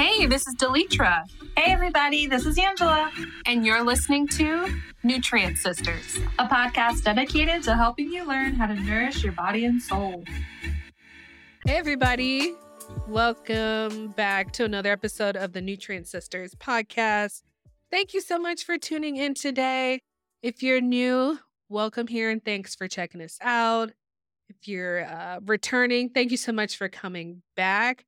Hey, this is Delitra. Hey, everybody, this is Angela. And you're listening to Nutrient Sisters, a podcast dedicated to helping you learn how to nourish your body and soul. Hey, everybody. Welcome back to another episode of the Nutrient Sisters podcast. Thank you so much for tuning in today. If you're new, welcome here and thanks for checking us out. If you're uh, returning, thank you so much for coming back.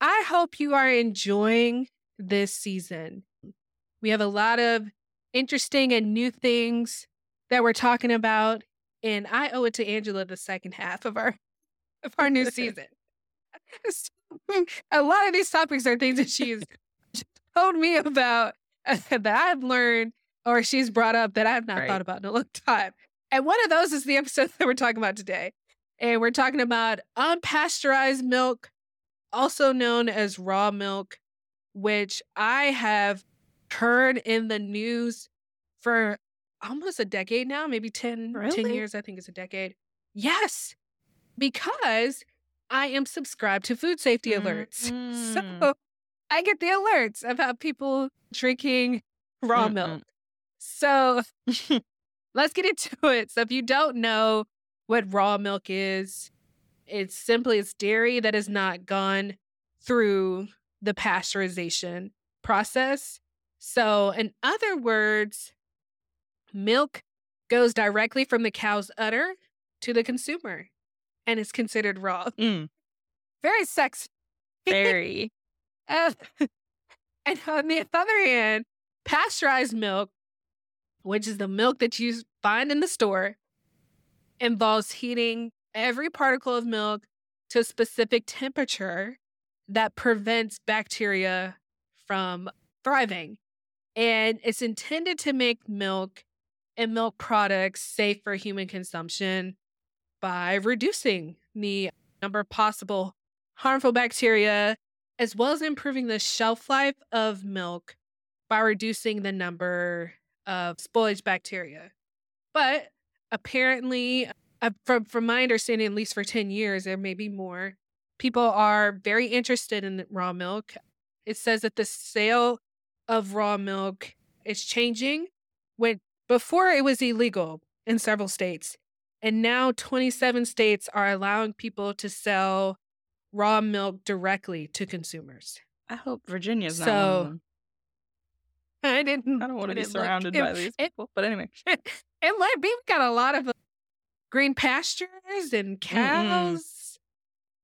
I hope you are enjoying this season. We have a lot of interesting and new things that we're talking about, and I owe it to Angela the second half of our of our new season. a lot of these topics are things that she's told me about uh, that I've learned or she's brought up that I have not right. thought about in a long time. And one of those is the episode that we're talking about today. And we're talking about unpasteurized milk, also known as raw milk, which I have heard in the news for almost a decade now, maybe 10, really? 10 years. I think it's a decade. Yes, because I am subscribed to food safety alerts. Mm-hmm. So I get the alerts about people drinking raw mm milk. So let's get into it. So if you don't know what raw milk is, it's simply it's dairy that has not gone through the pasteurization process. So in other words, milk goes directly from the cow's udder to the consumer and is considered raw. Mm. Very sexy. Very. uh, and on the other hand, pasteurized milk, which is the milk that you find in the store, involves heating every particle of milk to a specific temperature that prevents bacteria from thriving. And it's intended to make milk and milk products safe for human consumption by reducing the number of possible harmful bacteria, as well as improving the shelf life of milk by reducing the number of spoilage bacteria. But apparently, uh, from, from my understanding, at least for 10 years, there may be more, people are very interested in raw milk. It says that the sale of raw milk is changing. When before it was illegal in several states, and now 27 states are allowing people to sell raw milk directly to consumers. I hope Virginia's not so, one of them. I didn't. I don't want to be surrounded by these people. But anyway, it might be. We've got a lot of green pastures and cows. Mm-mm.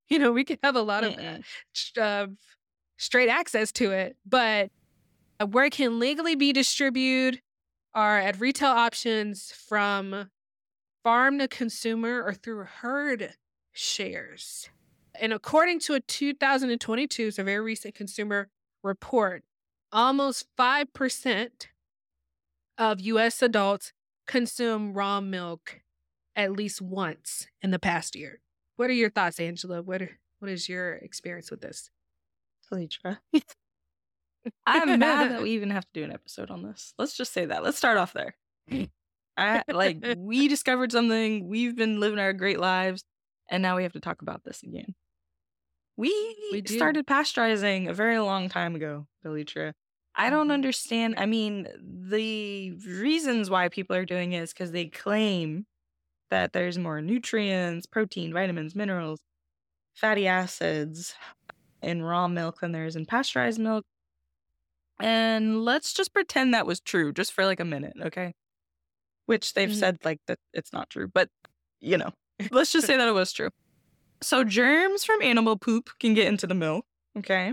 You know, we could have a lot of uh, straight access to it. But uh, where it can legally be distributed are at retail options from farm to consumer or through herd shares. And according to a 2022, so a very recent consumer report, almost 5% of US adults consume raw milk at least once in the past year. What are your thoughts, Angela? What are, what is your experience with this? Litra. I'm mad that we even have to do an episode on this. Let's just say that. Let's start off there. I like we discovered something. We've been living our great lives, and now we have to talk about this again. We, we started pasteurizing a very long time ago, Delitra. I don't mm-hmm. understand. I mean, the reasons why people are doing it is because they claim that there's more nutrients, protein, vitamins, minerals, fatty acids in raw milk than there is in pasteurized milk. And let's just pretend that was true just for like a minute, okay? which they've mm-hmm. said like that it's not true, but you know, let's just say that it was true. So germs from animal poop can get into the milk, okay?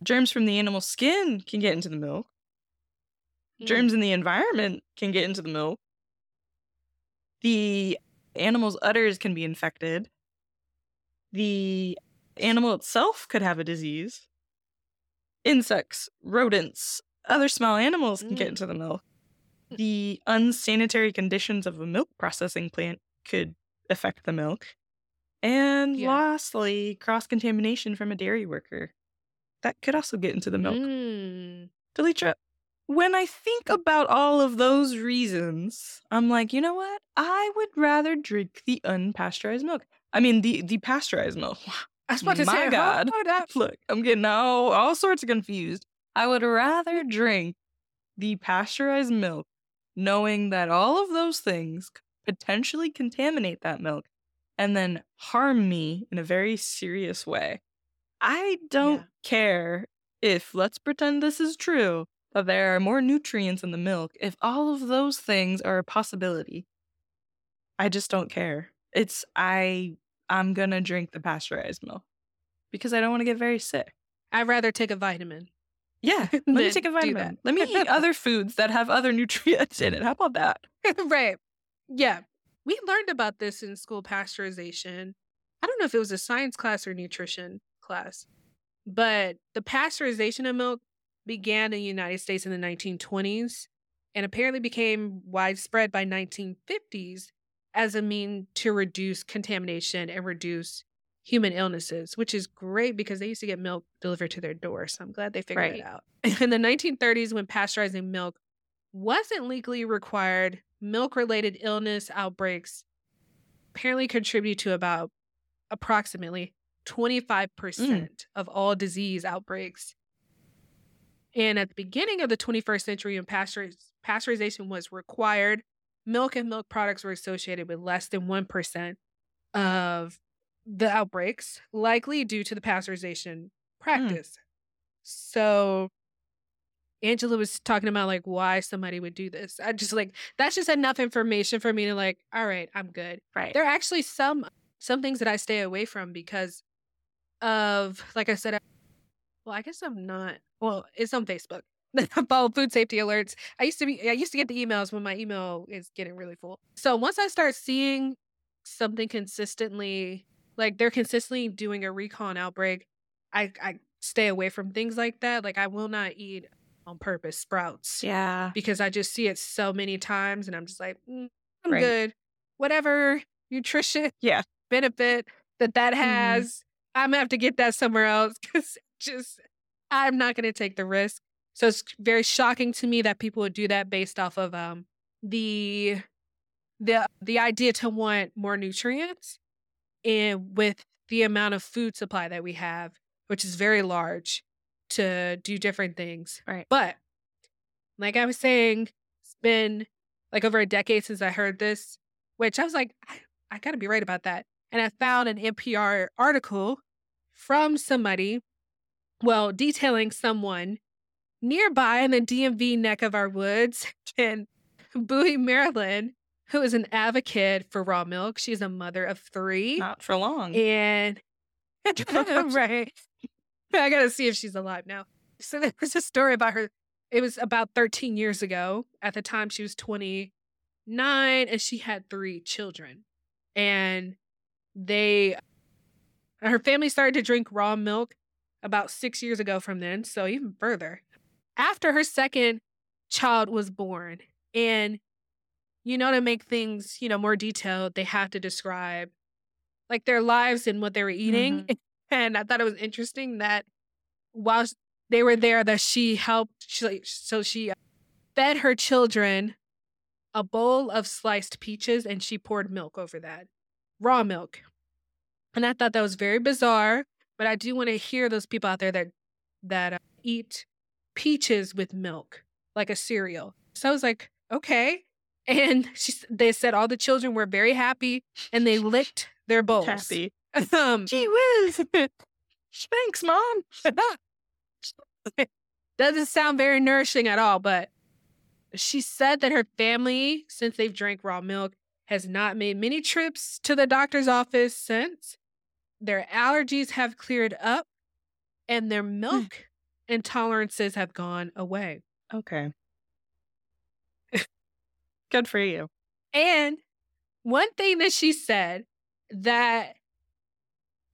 Germs from the animal skin can get into the milk. Mm. Germs in the environment can get into the milk. The animal's udders can be infected. The animal itself could have a disease. Insects, rodents, other small animals can mm. get into the milk the unsanitary conditions of a milk processing plant could affect the milk. And yeah. lastly, cross contamination from a dairy worker. That could also get into the milk. Mm. Delitra, when I think about all of those reasons, I'm like, you know what? I would rather drink the unpasteurized milk. I mean, the, the pasteurized milk. I was about to My say, God. Look, I'm getting all, all sorts of confused. I would rather drink the pasteurized milk knowing that all of those things could potentially contaminate that milk and then harm me in a very serious way. I don't Yeah. care if, let's pretend this is true, that there are more nutrients in the milk, if all of those things are a possibility. I just don't care. It's, I, I'm gonna drink the pasteurized milk because I don't want to get very sick. I'd rather take a vitamin. Yeah, let me take a vitamin. Let me eat other foods that have other nutrients in it. How about that? right. Yeah. We learned about this in school pasteurization. I don't know if it was a science class or nutrition class, but the pasteurization of milk began in the United States in the 1920s and apparently became widespread by 1950s as a mean to reduce contamination and reduce human illnesses, which is great because they used to get milk delivered to their door. So I'm glad they figured Right. it out. In the 1930s, when pasteurizing milk wasn't legally required, milk related illness outbreaks apparently contribute to about approximately 25% mm. of all disease outbreaks. And at the beginning of the 21st century, when pasteuriz- pasteurization was required, milk and milk products were associated with less than 1% of the outbreaks, likely due to the pasteurization hmm. practice. So Angela was talking about like why somebody would do this. I just like that's just enough information for me to like, all right, I'm good. Right. There are actually some some things that I stay away from because of like I said well, I guess I'm not well, it's on Facebook. I follow food safety alerts. I used to be I used to get the emails when my email is getting really full. So once I start seeing something consistently like they're consistently doing a recon outbreak, I I stay away from things like that. Like I will not eat on purpose sprouts Yeah. because I just see it so many times and I'm just like, "Mm, I'm Right. good. Whatever nutrition Yeah. benefit that that Mhm. has, I'm gonna have to get that somewhere else because just I'm not gonna take the risk. So it's very shocking to me that people would do that based off of um the the the idea to want more nutrients and with the amount of food supply that we have, which is very large, to do different things. Right. But like I was saying, it's been like over a decade since I heard this, which I was like, I, I got to be right about that. And I found an NPR article from somebody, well, detailing someone nearby in the DMV neck of our woods in Bowie, Maryland, who is an advocate for raw milk. She's a mother of three. Not for long. And right. I gotta see if she's alive now. So there was a story about her. It was about 13 years ago. At the time, she was 29 and she had three children. And they, her family started to drink raw milk about six years ago from then. So even further. After her second child was born. And, you know, to make things, you know, more detailed, they have to describe like their lives and what they were eating. Mm-hmm. And I thought it was interesting that while they were there, that she helped. She so she fed her children a bowl of sliced peaches, and she poured milk over that, raw milk. And I thought that was very bizarre. But I do want to hear those people out there that that uh, eat peaches with milk like a cereal. So I was like, okay. And she, they said all the children were very happy, and they licked their bowls. Happy. Um, Gee whiz. Thanks, mom. doesn't sound very nourishing at all, but she said that her family, since they've drank raw milk, has not made many trips to the doctor's office since. Their allergies have cleared up and their milk intolerances have gone away. Okay. Good for you. And one thing that she said that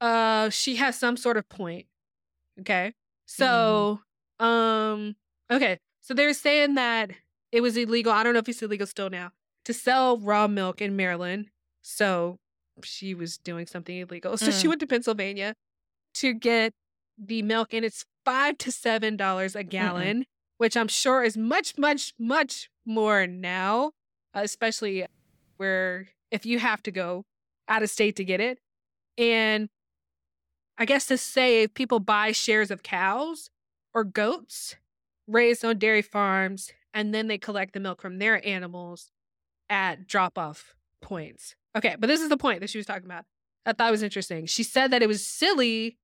uh she has some sort of point. Okay. So um okay. So they're saying that it was illegal. I don't know if it's illegal still now to sell raw milk in Maryland. So she was doing something illegal. So she Mm. went to Pennsylvania to get the milk and it's five to seven dollars a gallon, which I'm sure is much, much, much more now, especially where if you have to go out of state to get it. And I guess to say if people buy shares of cows or goats raised on dairy farms and then they collect the milk from their animals at drop off points. Okay, but this is the point that she was talking about. I thought was interesting. She said that it was silly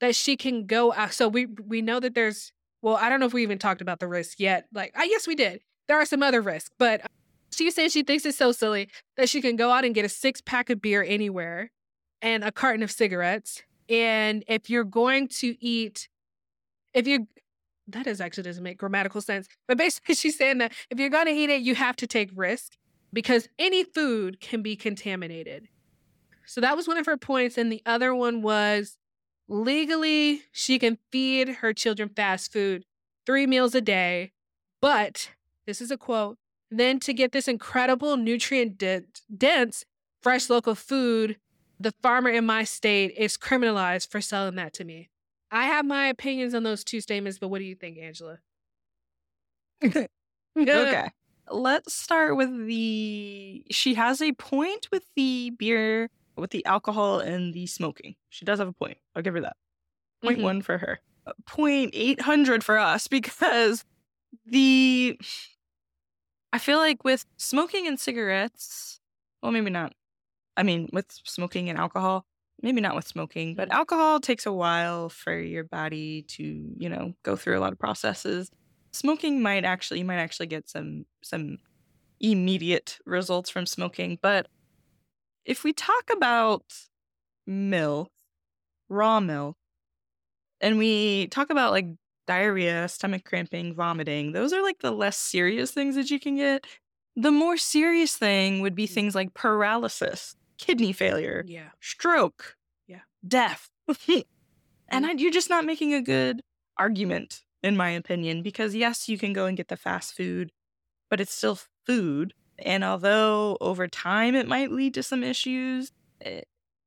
that she can go out. So we we know that there's well, I don't know if we even talked about the risk yet. Like, I guess we did. There are some other risks, but she says she thinks it's so silly that she can go out and get a six pack of beer anywhere and a carton of cigarettes. And if you're going to eat, if you, that is actually doesn't make grammatical sense. But basically, she's saying that if you're going to eat it, you have to take risk because any food can be contaminated. So that was one of her points. And the other one was legally, she can feed her children fast food three meals a day. But this is a quote then to get this incredible nutrient dense fresh local food, the farmer in my state is criminalized for selling that to me. I have my opinions on those two statements, but what do you think, Angela? okay. Let's start with the. She has a point with the beer, with the alcohol, and the smoking. She does have a point. I'll give her that. Point mm-hmm. one for her. Uh, point 800 for us because the I feel like with smoking and cigarettes, well, maybe not. I mean, with smoking and alcohol, maybe not with smoking, but alcohol takes a while for your body to, you know, go through a lot of processes. Smoking might actually, you might actually get some some immediate results from smoking, but if we talk about milk, raw milk, and we talk about like diarrhea, stomach cramping, vomiting. Those are like the less serious things that you can get. The more serious thing would be mm. things like paralysis, kidney failure, yeah, stroke, yeah, death. and I, you're just not making a good argument, in my opinion, because yes, you can go and get the fast food, but it's still food. And although over time it might lead to some issues, eh,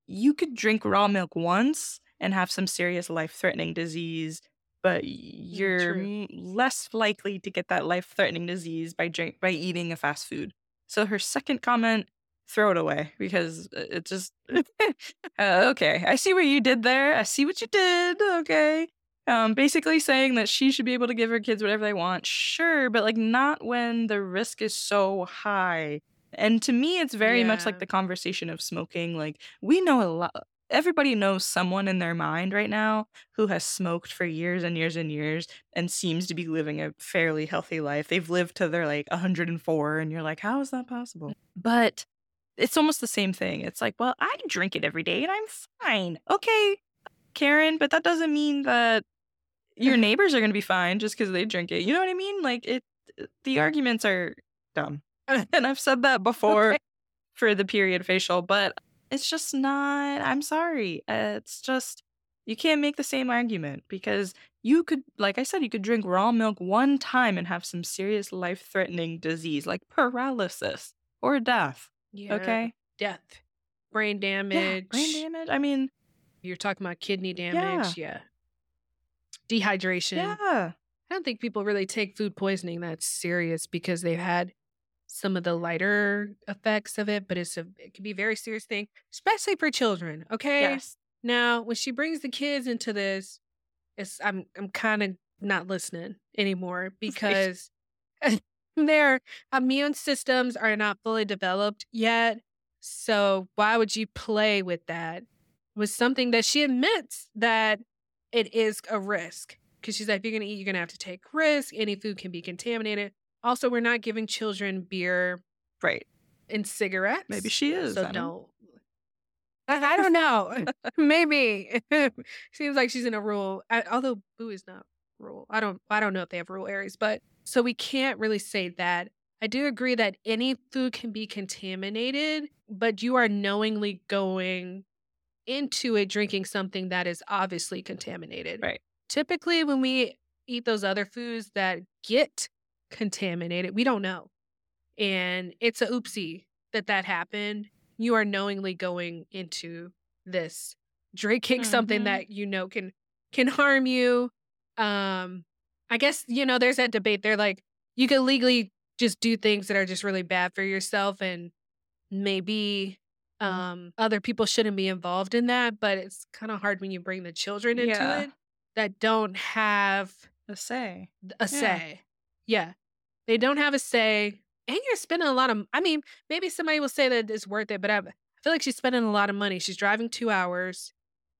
you could drink raw milk once and have some serious life threatening disease but mm, you're less likely to get that life-threatening disease by drink by eating a fast food. So her second comment, throw it away because it just uh, okay. I see what you did there. I see what you did. Okay. Um, basically saying that she should be able to give her kids whatever they want. Sure, but like not when the risk is so high. And to me, it's very yeah. much like the conversation of smoking. Like we know a lot everybody knows someone in their mind right now who has smoked for years and years and years and seems to be living a fairly healthy life. They've lived to their like 104 and you're like, how is that possible? But it's almost the same thing. It's like, well, I drink it every day and I'm fine. Okay, Karen, but that doesn't mean that your neighbors are going to be fine just because they drink it. You know what I mean? Like it the arguments are dumb. and I've said that before okay. for the period facial, but it's just not I'm sorry. Uh, it's just you can't make the same argument because you could like I said you could drink raw milk one time and have some serious life-threatening disease like paralysis or death. Yeah. Okay? Death. Brain damage. Yeah, brain damage. I mean, you're talking about kidney damage, yeah. yeah. Dehydration. Yeah. I don't think people really take food poisoning that serious because they've had some of the lighter effects of it, but it's a it can be a very serious thing, especially for children. Okay. Yes. Now, when she brings the kids into this, it's I'm I'm kind of not listening anymore because their immune systems are not fully developed yet. So why would you play with that? With something that she admits that it is a risk. Because she's like, if you're gonna eat, you're gonna have to take risk. Any food can be contaminated. Also, we're not giving children beer right and cigarettes. Maybe she is. So. I, I don't know. Maybe seems like she's in a rural. I, although Bowie is not rural. I don't. I don't know if they have rural areas, but so we can't really say that. I do agree that any food can be contaminated, but you are knowingly going into it drinking something that is obviously contaminated. Right. Typically, when we eat those other foods that get contaminated. We don't know. And it's a oopsie that that happened. You are knowingly going into this drinking mm-hmm. something that you know can can harm you. Um I guess you know there's that debate. They're like you can legally just do things that are just really bad for yourself and maybe Um, other people shouldn't be involved in that, but it's kind of hard when you bring the children into Yeah. it that don't have A say. a Yeah. say. Yeah. They don't have a say. And you're spending a lot of I mean, maybe somebody will say that it's worth it, but I, I feel like she's spending a lot of money. She's driving two hours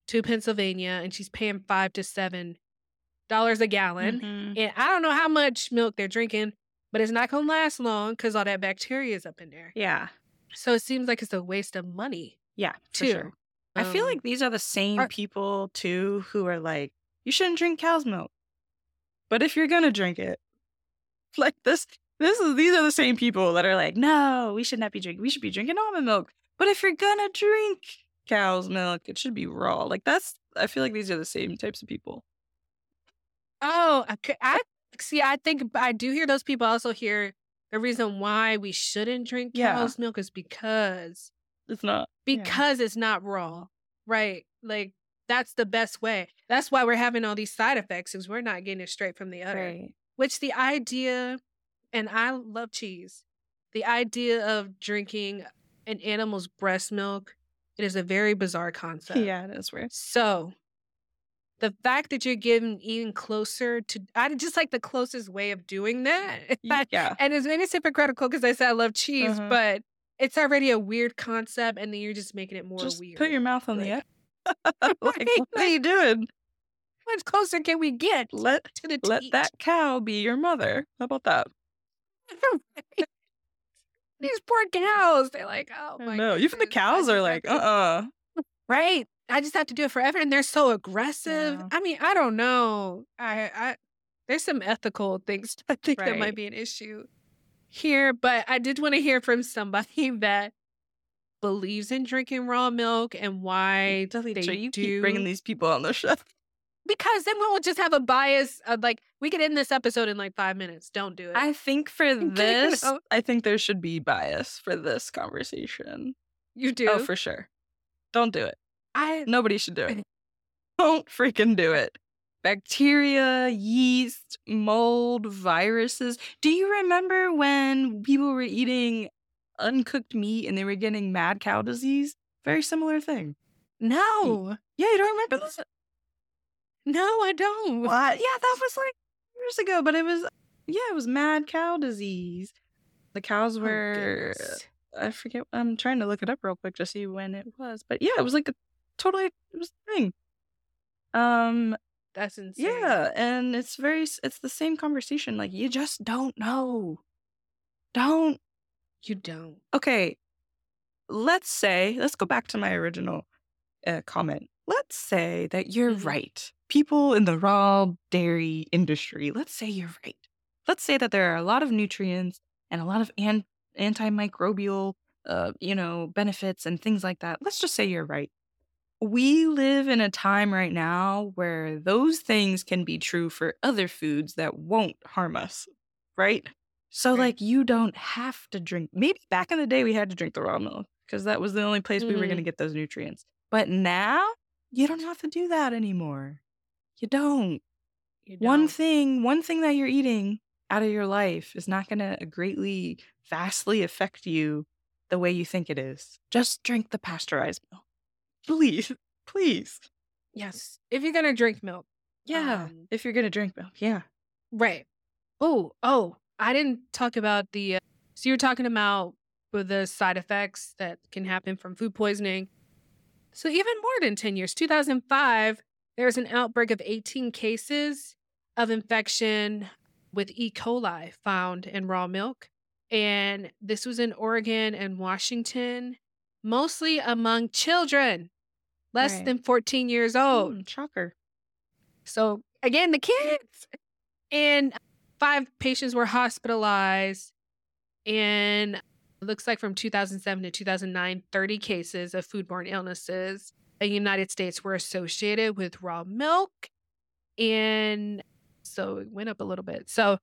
to Pennsylvania and she's paying five to seven dollars a gallon. Mhm. And I don't know how much milk they're drinking, but it's not gonna last long because all that bacteria is up in there. Yeah. So it seems like it's a waste of money Yeah. Too. sure. I feel Um, like these are the same are- people too who are like, you shouldn't drink cow's milk. But if you're gonna drink it, like this, this is these are the same people that are like, no, we should not be drinking. We should be drinking almond milk. But if you're gonna drink cow's milk, it should be raw. Like that's. I feel like these are the same types of people. Oh, okay. I see. I think I do hear those people also hear the reason why we shouldn't drink Yeah. cow's milk is because It's not. Yeah. because it's not raw, right? Like that's the best way. That's why we're having all these side effects is we're not getting it straight from the udder. Right. Which the idea, and I love cheese. The idea of drinking an animal's breast milk, it is a very bizarre concept. Yeah, it is weird. So the fact that you're getting even closer to, I just like the closest way of doing that. Yeah. and it's maybe it's hypocritical because I said I love cheese, Uh-huh. but it's already a weird concept, and then you're just making it more Just weird. put your mouth on the Like- edge. like, what are you doing? How much closer can we get Let to the let teat? that cow be your mother. How about that? These poor cows. They're like, oh my no, even the cows are like, to- uh uh right. I just have to do it forever, and they're so aggressive. Yeah. I mean, I don't know. I, I there's some ethical things I think that might be an issue here, but I did want to hear from somebody that believes in drinking raw milk and mm, why they So you do. keep bringing these people on the show. because then we'll just have a bias. Of like we could end this episode in like five minutes. Don't do it. I think for this. I think there should be bias for this conversation. you oh, do. Oh, for sure. Don't do it. I Nobody should do it. Don't freaking do it. Bacteria, yeast, mold, viruses. Do you remember when people were eating uncooked meat and they were getting mad cow disease? Very similar thing. no, Yeah, you don't remember this? no, I don't. What? Yeah, that was like years ago, but it was yeah, it was mad cow disease. The cows Oh, were goodness. I forget I'm trying to look it up real quick to see when it was. But yeah, it was like a totally it was a thing. Um That's insane. yeah, and it's very it's the same conversation like you just don't know. Don't you don't. okay, let's say, let's go back to my original uh, comment. Let's say that you're Mhm. right. People in the raw dairy industry, let's say you're right. Let's say that there are a lot of nutrients and a lot of an- antimicrobial, uh, you know, benefits and things like that. Let's just say you're right. We live in a time right now where those things can be true for other foods that won't harm us, right? So, Right. like, you don't have to drink. Maybe back in the day we had to drink the raw milk because that was the only place we were going to mm-hmm. get those nutrients. But now you don't have to do that anymore. You don't. You One don't. thing, one thing that you're eating out of your life is not going to greatly, vastly affect you the way you think it is. Just drink the pasteurized milk. Please, please. Yes. If you're gonna drink milk. Yeah. Um, if you're going to drink milk. Yeah. Right. Oh, oh, I didn't talk about the. Uh, so you were talking about the side effects that can happen from food poisoning. So even more than 10 years, 2005, there was an outbreak of 18 cases of infection with E. coli found in raw milk. And this was in Oregon and Washington, mostly among children less Right. than 14 years old. Mm, shocker. So again, the kids. And five patients were hospitalized. And it looks like from 2007 to 2009, 30 cases of foodborne illnesses in the United States were associated with raw milk. And so it went up a little bit. So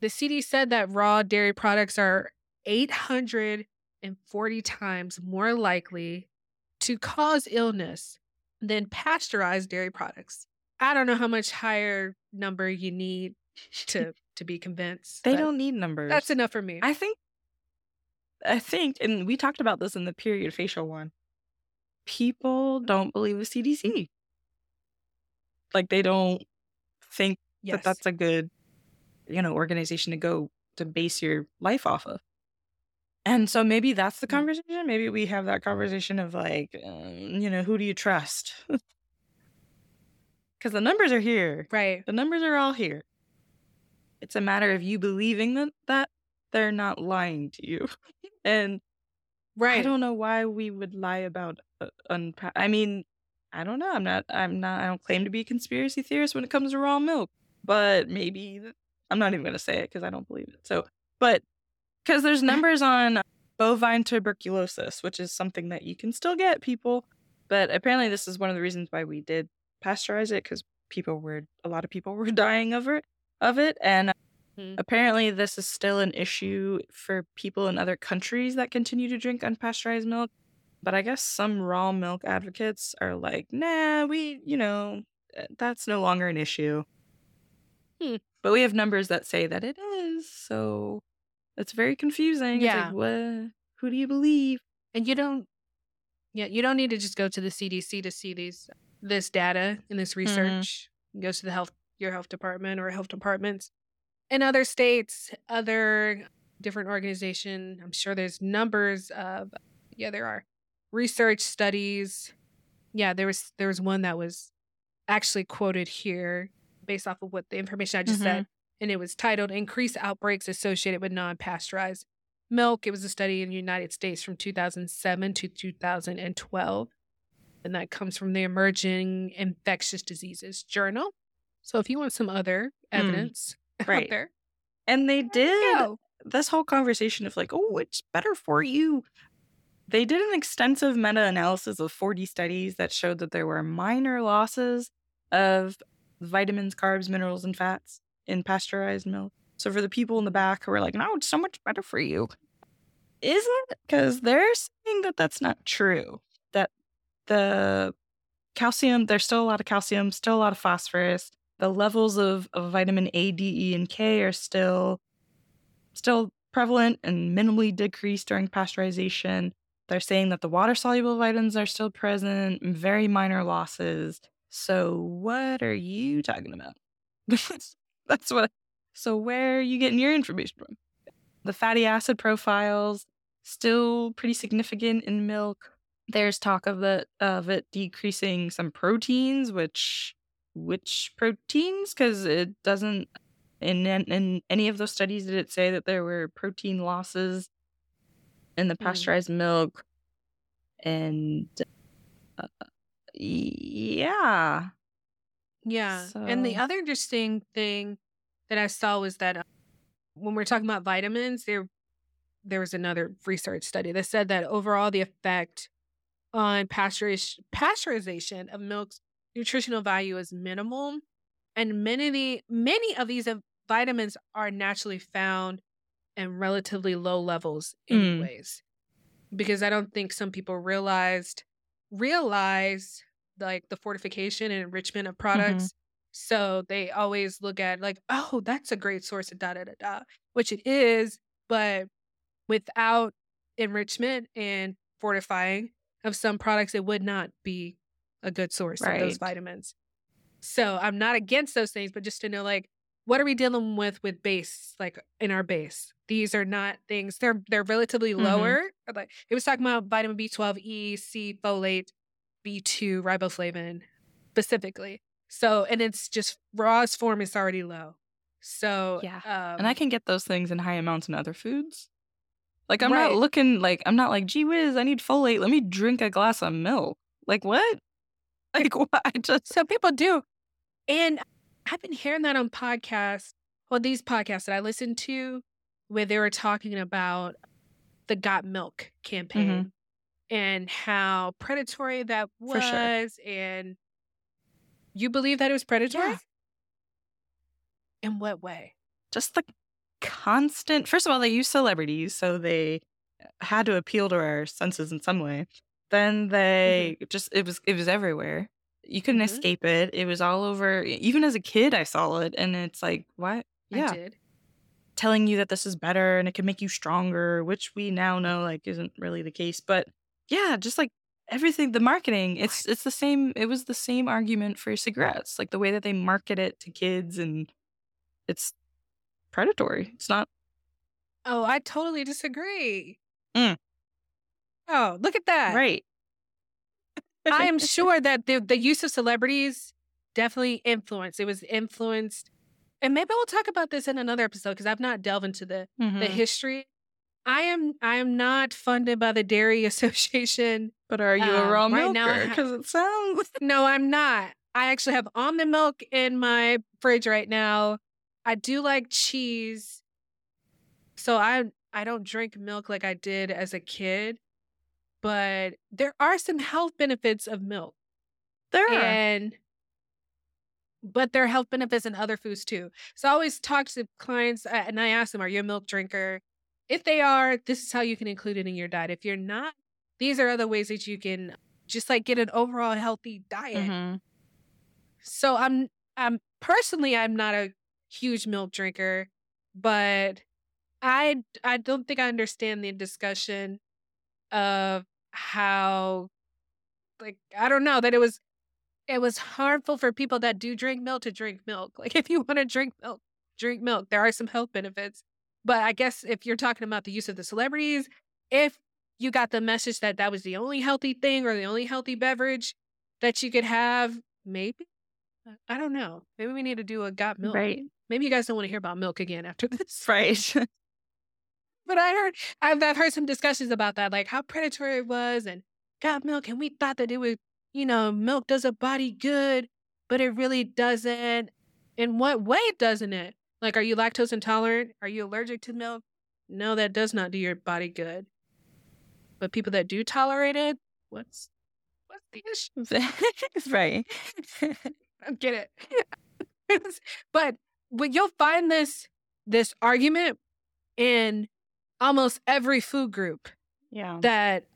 the CD said that raw dairy products are 840 times more likely to cause illness than pasteurized dairy products. I don't know how much higher number you need to to be convinced. They don't need numbers. That's enough for me. I think I think, and we talked about this in the period facial one. People don't believe the CDC. Like they don't think Yes. that that's a good, you know, organization to go to base your life off of. And so maybe that's the Mm. conversation. Maybe we have that conversation of like, um, you know, who do you trust? Because the numbers are here. right. The numbers are all here. It's a matter of you believing that, that they're not lying to you. and right. I don't know why we would lie about uh, unpa- I mean, I don't know. I'm not I'm not I don't claim to be a conspiracy theorist when it comes to raw milk, but maybe I'm not even going to say it cuz I don't believe it. So, but cuz there's numbers on bovine tuberculosis, which is something that you can still get people, but apparently this is one of the reasons why we did pasteurize it cuz people were a lot of people were dying of it of it and Mhm. Apparently, this is still an issue for people in other countries that continue to drink unpasteurized milk. But I guess some raw milk advocates are like, nah, we, you know, uh, that's no longer an issue. Hmm. But we have numbers that say that it is. So it's very confusing. Yeah. It's like, what? Who do you believe? And you don't yeah, you don't need to just go to the CDC to see these this data and this mm-hmm. research. You go to the health your health department or health departments in other states, other different organization. I'm sure there's numbers of yeah, there are research studies. Yeah, there was there was one that was actually quoted here based off of what the information I just said. Mm-hmm. And it was titled Increased Outbreaks Associated with Non-Pasteurized Milk. It was a study in the United States from 2007 to 2012. And that comes from the Emerging Infectious Diseases Journal. So if you want some other hmm. evidence out Right. there, And they did this whole conversation of like, oh, it's better for you. They did an extensive meta analysis of 40 studies that showed that there were minor losses of vitamins, carbs, minerals, and fats in pasteurized milk. So for the people in the back who are like, no, it's so much better for you, isn't because they're saying that that's not true. That the calcium, there's still a lot of calcium, still a lot of phosphorus. The levels of, of vitamin A, D, E, and K are still still prevalent and minimally decreased during pasteurization. They're saying that the water soluble vitamins are still present, very minor losses. So, what are you talking about? That's what. I, So, where are you getting your information from? The fatty acid profiles still pretty significant in milk. There's talk of it of it decreasing some proteins, which which proteins? Because it doesn't in, in any of those studies did it say that there were protein losses in the Mm. pasteurized milk and uh, yeah Yeah. And the other interesting thing that I saw was that uh, when we're talking about vitamins, there there was another research study that said that overall the effect on pasteuriz- pasteurization of milk's nutritional value is minimal, and many of the, many of these uh, vitamins are naturally found in relatively low levels, Mm. anyways. Because I don't think some people realized realize like the fortification and enrichment of products. So they always look at like, oh, that's a great source of da da da da, which it is, but without enrichment and fortifying of some products, it would not be a good source of those vitamins. So I'm not against those things, but just to know like what are we dealing with with base, like in our base? These are not things. They're they're relatively Mhm. lower. Like it was talking about vitamin B12, E, C, folate, B2, riboflavin specifically. So and it's just raw's form is already low. So Yeah. um, and i can get those things in high amounts in other foods like i'm Right. not looking like i'm not like gee whiz i need folate let me drink a glass of milk like what like what i just So people do. And I've been hearing that on podcasts, well, these podcasts that I listen to, where they were talking about the Got Milk campaign and how predatory that Mm-hmm. For was. sure. And you believe that it was predatory? Yeah. In what way? just the constant first of all they use celebrities so they had to appeal to our senses in some way then they just it was it was everywhere you couldn't Mhm. escape it it was all over even as a kid i saw it and it's like what I yeah did. telling you that this is better and it can make you stronger, which we now know like isn't really the case. But yeah, just like everything the marketing it's it's the same it was the same argument for cigarettes like the way that they market it to kids and it's predatory it's not Oh, I totally disagree. Mm. Oh, look at that. right I am sure that the the use of celebrities definitely influenced. It was influenced, and maybe we'll talk about this in another episode because I've not delved into the the Mhm. history. I am I am not funded by the Dairy Association. but are you a um, raw right milker ha- because it sounds No, I'm not. I actually have almond milk in my fridge right now. I do like cheese. So I I don't drink milk like I did as a kid, but there are some health benefits of milk. there are. And but there are health benefits in other foods too. So I always talk to clients uh, and I ask them, "Are you a milk drinker?" If they are, this is how you can include it in your diet. If you're not, these are other ways that you can just like get an overall healthy diet. Mhm. So I'm I'm personally I'm not a huge milk drinker, but I I don't think I understand the discussion of how like I don't know that it was it was harmful for people that do drink milk to drink milk. Like if you want to drink milk, drink milk. There are some health benefits. But I guess if you're talking about the use of the celebrities, if you got the message that that was the only healthy thing or the only healthy beverage that you could have, maybe I don't know. Maybe we need to do a got milk. right Maybe you guys don't want to hear about milk again after this. right But I heard I've, I've heard some discussions about that, like how predatory it was and got milk, and we thought that it would, you know, milk does a body good, but it really doesn't. In what way doesn't it? Like, are you lactose intolerant? Are you allergic to milk? No, that does not do your body good. But people that do tolerate it, what's what's the issue? right I get it. But but you'll find this this argument in almost every food group yeah that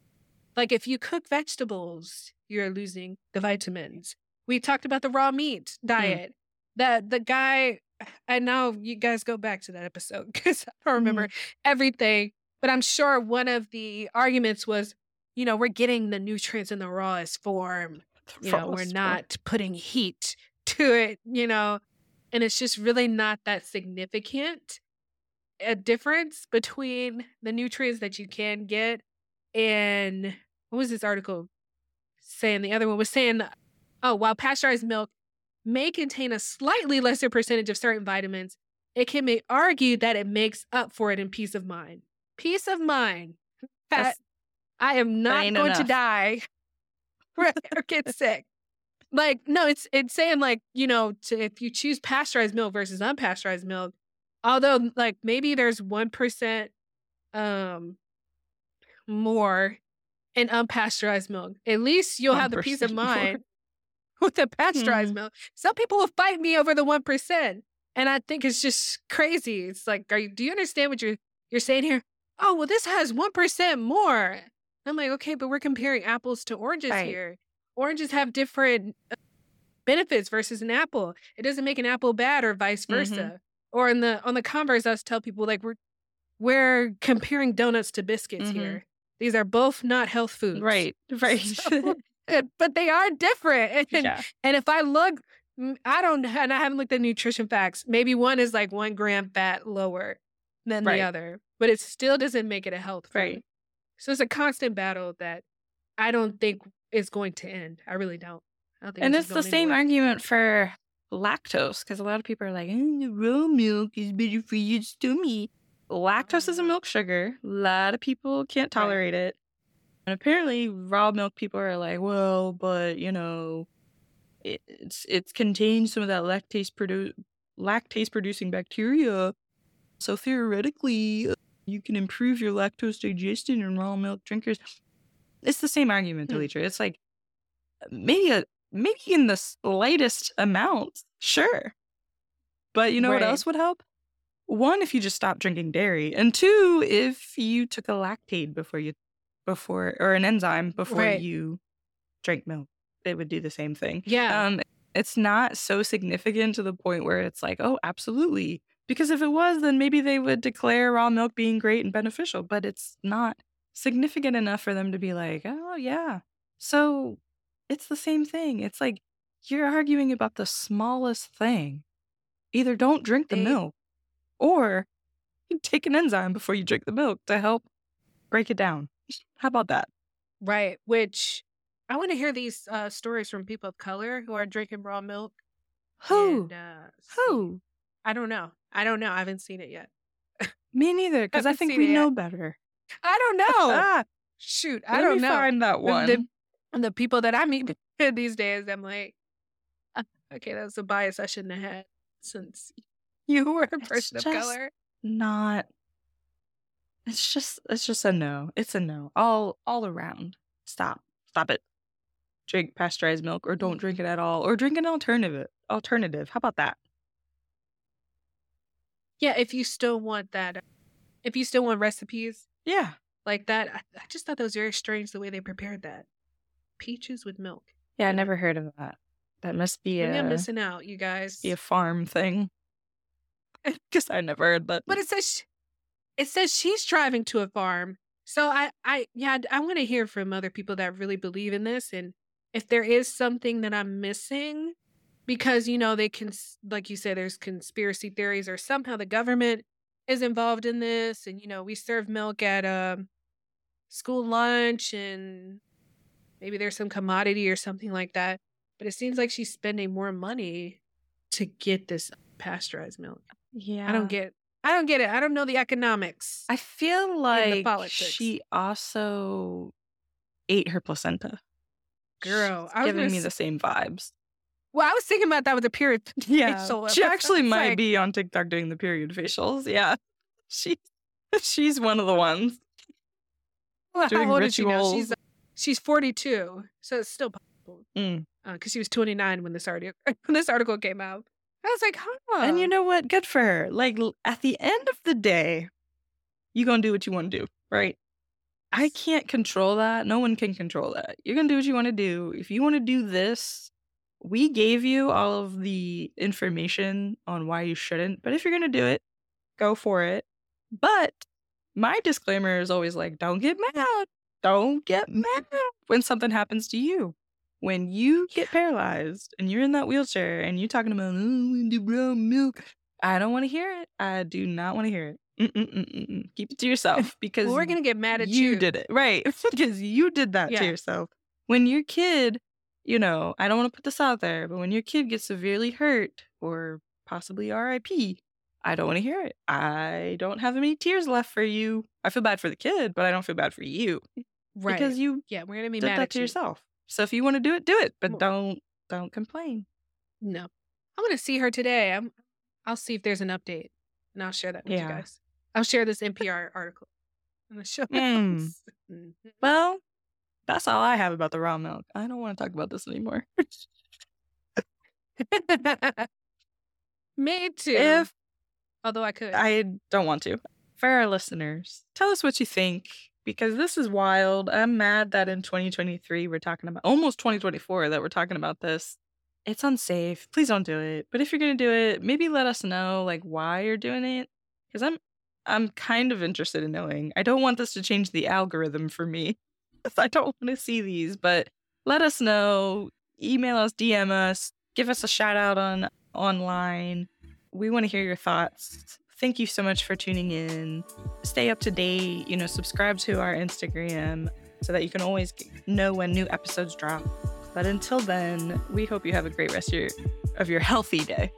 like if you cook vegetables, you're losing the vitamins. We talked about the raw meat mm. diet. That the guy and now you guys go back to that episode because I don't remember everything. But I'm sure one of the arguments was, you know, we're getting the nutrients in the rawest form you know, we're not putting heat to it, you know, and it's just really not that significant a difference between the nutrients that you can get and what was this article saying? The other one was saying, oh, while pasteurized milk may contain a slightly lesser percentage of certain vitamins, it can be argued that it makes up for it in peace of mind. Peace of mind. That I am not going to die or get sick. Like, no, it's it's saying like, you know, to, if you choose pasteurized milk versus unpasteurized milk, although like maybe there's one percent um more in unpasteurized milk, at least you'll have the peace of 1% mind with the pasteurized Mhm. milk. Some people will fight me over the one percent. And I think it's just crazy. It's like, are you do you understand what you're you're saying here? Oh, well, this has one percent more. I'm like, okay, but we're comparing apples to oranges Right. here. Oranges have different uh, benefits versus an apple. It doesn't make an apple bad or vice versa. Or in the on the converse, I was tell people like we're we're comparing donuts to biscuits Mhm. here. These are both not health foods. right right So, but they are different. And, yeah and if I look, mm, I don't, and I haven't looked at nutrition facts. Maybe one is like one gram fat lower than Right. the other, but it still doesn't make it a health food. Right. So it's a constant battle that I don't think is going to end. I really don't. I don't think and it's it's the same anywhere. argument for lactose because a lot of people are like "Eh, raw milk is better for your stomach lactose is a milk sugar a lot of people can't Right. tolerate it and apparently raw milk people are like well but you know it, it's it contains some of that lactase produ- lactase producing bacteria so theoretically uh, you can improve your lactose digestion in raw milk drinkers it's the same argument Hmm. Delitra. it's like maybe a maybe in the slightest amount, sure. But you know what else would help? One, if you just stop drinking dairy, and two, if you took a lactase before you before or an enzyme before Right. you drink milk, it would do the same thing. Yeah. Um, it's not so significant to the point where it's like, oh, absolutely, Because if it was, then maybe they would declare raw milk being great and beneficial, but it's not significant enough for them to be like, oh, yeah. So it's the same thing. It's like you're arguing about the smallest thing. Either don't drink the milk or take an enzyme before you drink the milk to help break it down. How about that? Right. Which I want to hear these uh, stories from people of color who are drinking raw milk. Who? And, uh. Who? I don't know. I don't know. I haven't seen it yet. Me neither, because I Haven't think we it yet. know better. I don't know. ah, Shoot. I let don't know. find that The- one. The, and the people that I meet these days, I'm like, "Ah, okay, that's a bias I shouldn't have had since you were a person of color. Not. It's just. It's just a no. It's a no. All all around. Stop. Stop it. Drink pasteurized milk, or don't drink it at all, or drink an alternative. Alternative. How about that? Yeah, if you still want that, uh, if you still want recipes Yeah. like that, I, I just thought that was very strange the way they prepared that. Peaches with milk. Yeah, I never heard of that. That must be Maybe I'm missing out, you guys. be a farm thing. Because I never heard that. But it says it says she's driving to a farm. So I I yeah, I want to hear from other people that really believe in this and if there is something that I'm missing because you know they can like you said there's conspiracy theories or somehow the government is involved in this and you know we serve milk at a school lunch and maybe there's some commodity or something like that but it seems like she's spending more money to get this pasteurized milk yeah, I don't get I don't get it. I don't know the economics. I feel like politics. she also ate her placenta. Girl, She's I was giving me s- the same vibes. well, I was thinking about that with the period. Yeah, facial she actually might like- be on TikTok doing the period facials. Yeah, she she's one of the ones. Well, doing How old is she now? rituals. She's uh, she's 42, so it's still possible. Mm. Because she was 29 when this article when this article came out. I was like, huh. And you know what? Good for her. Like at the end of the day, you gonna do what you want to do, right? I can't control that. No one can control that. You're gonna do what you want to do. If you want to do this, we gave you all of the information on why you shouldn't. But if you're gonna do it, go for it. But my disclaimer is always like, don't get mad. Don't get mad when something happens to you. When you get paralyzed and you're in that wheelchair and you're talking about, oh, do brown milk, I don't want to hear it. I do not want to hear it. Mm-mm-mm-mm. Keep it to yourself because well, we're gonna get mad at you. you did it. Right. because you did that Yeah. to yourself. When your kid, you know, I don't want to put this out there, but when your kid gets severely hurt or possibly RIP, I don't want to hear it. I don't have any tears left for you. I feel bad for the kid, but I don't feel bad for you right. because you yeah, we're gonna be did mad that at to you. yourself. So if you want to do it, do it, but don't don't complain. No, I'm gonna see her today. I'm. I'll see if there's an update, and I'll share that with Yeah. you guys. I'll share this NPR article on the show. Mm. Well, that's all I have about the raw milk. I don't want to talk about this anymore. Me too. if although I could. I don't want to. For our listeners, tell us what you think because this is wild. I'm mad that in 2023 we're talking about almost 2024 that we're talking about this. It's unsafe. Please don't do it. But if you're going to do it, maybe let us know like why you're doing it cuz I'm I'm kind of interested in knowing. I don't want this to change the algorithm for me. I don't want to see these, but let us know. Email us, DM us, give us a shout out on online. We want to hear your thoughts. Thank you so much for tuning in. Stay up to date, you know, subscribe to our Instagram so that you can always know when new episodes drop. But until then, we hope you have a great rest of your, of your healthy day.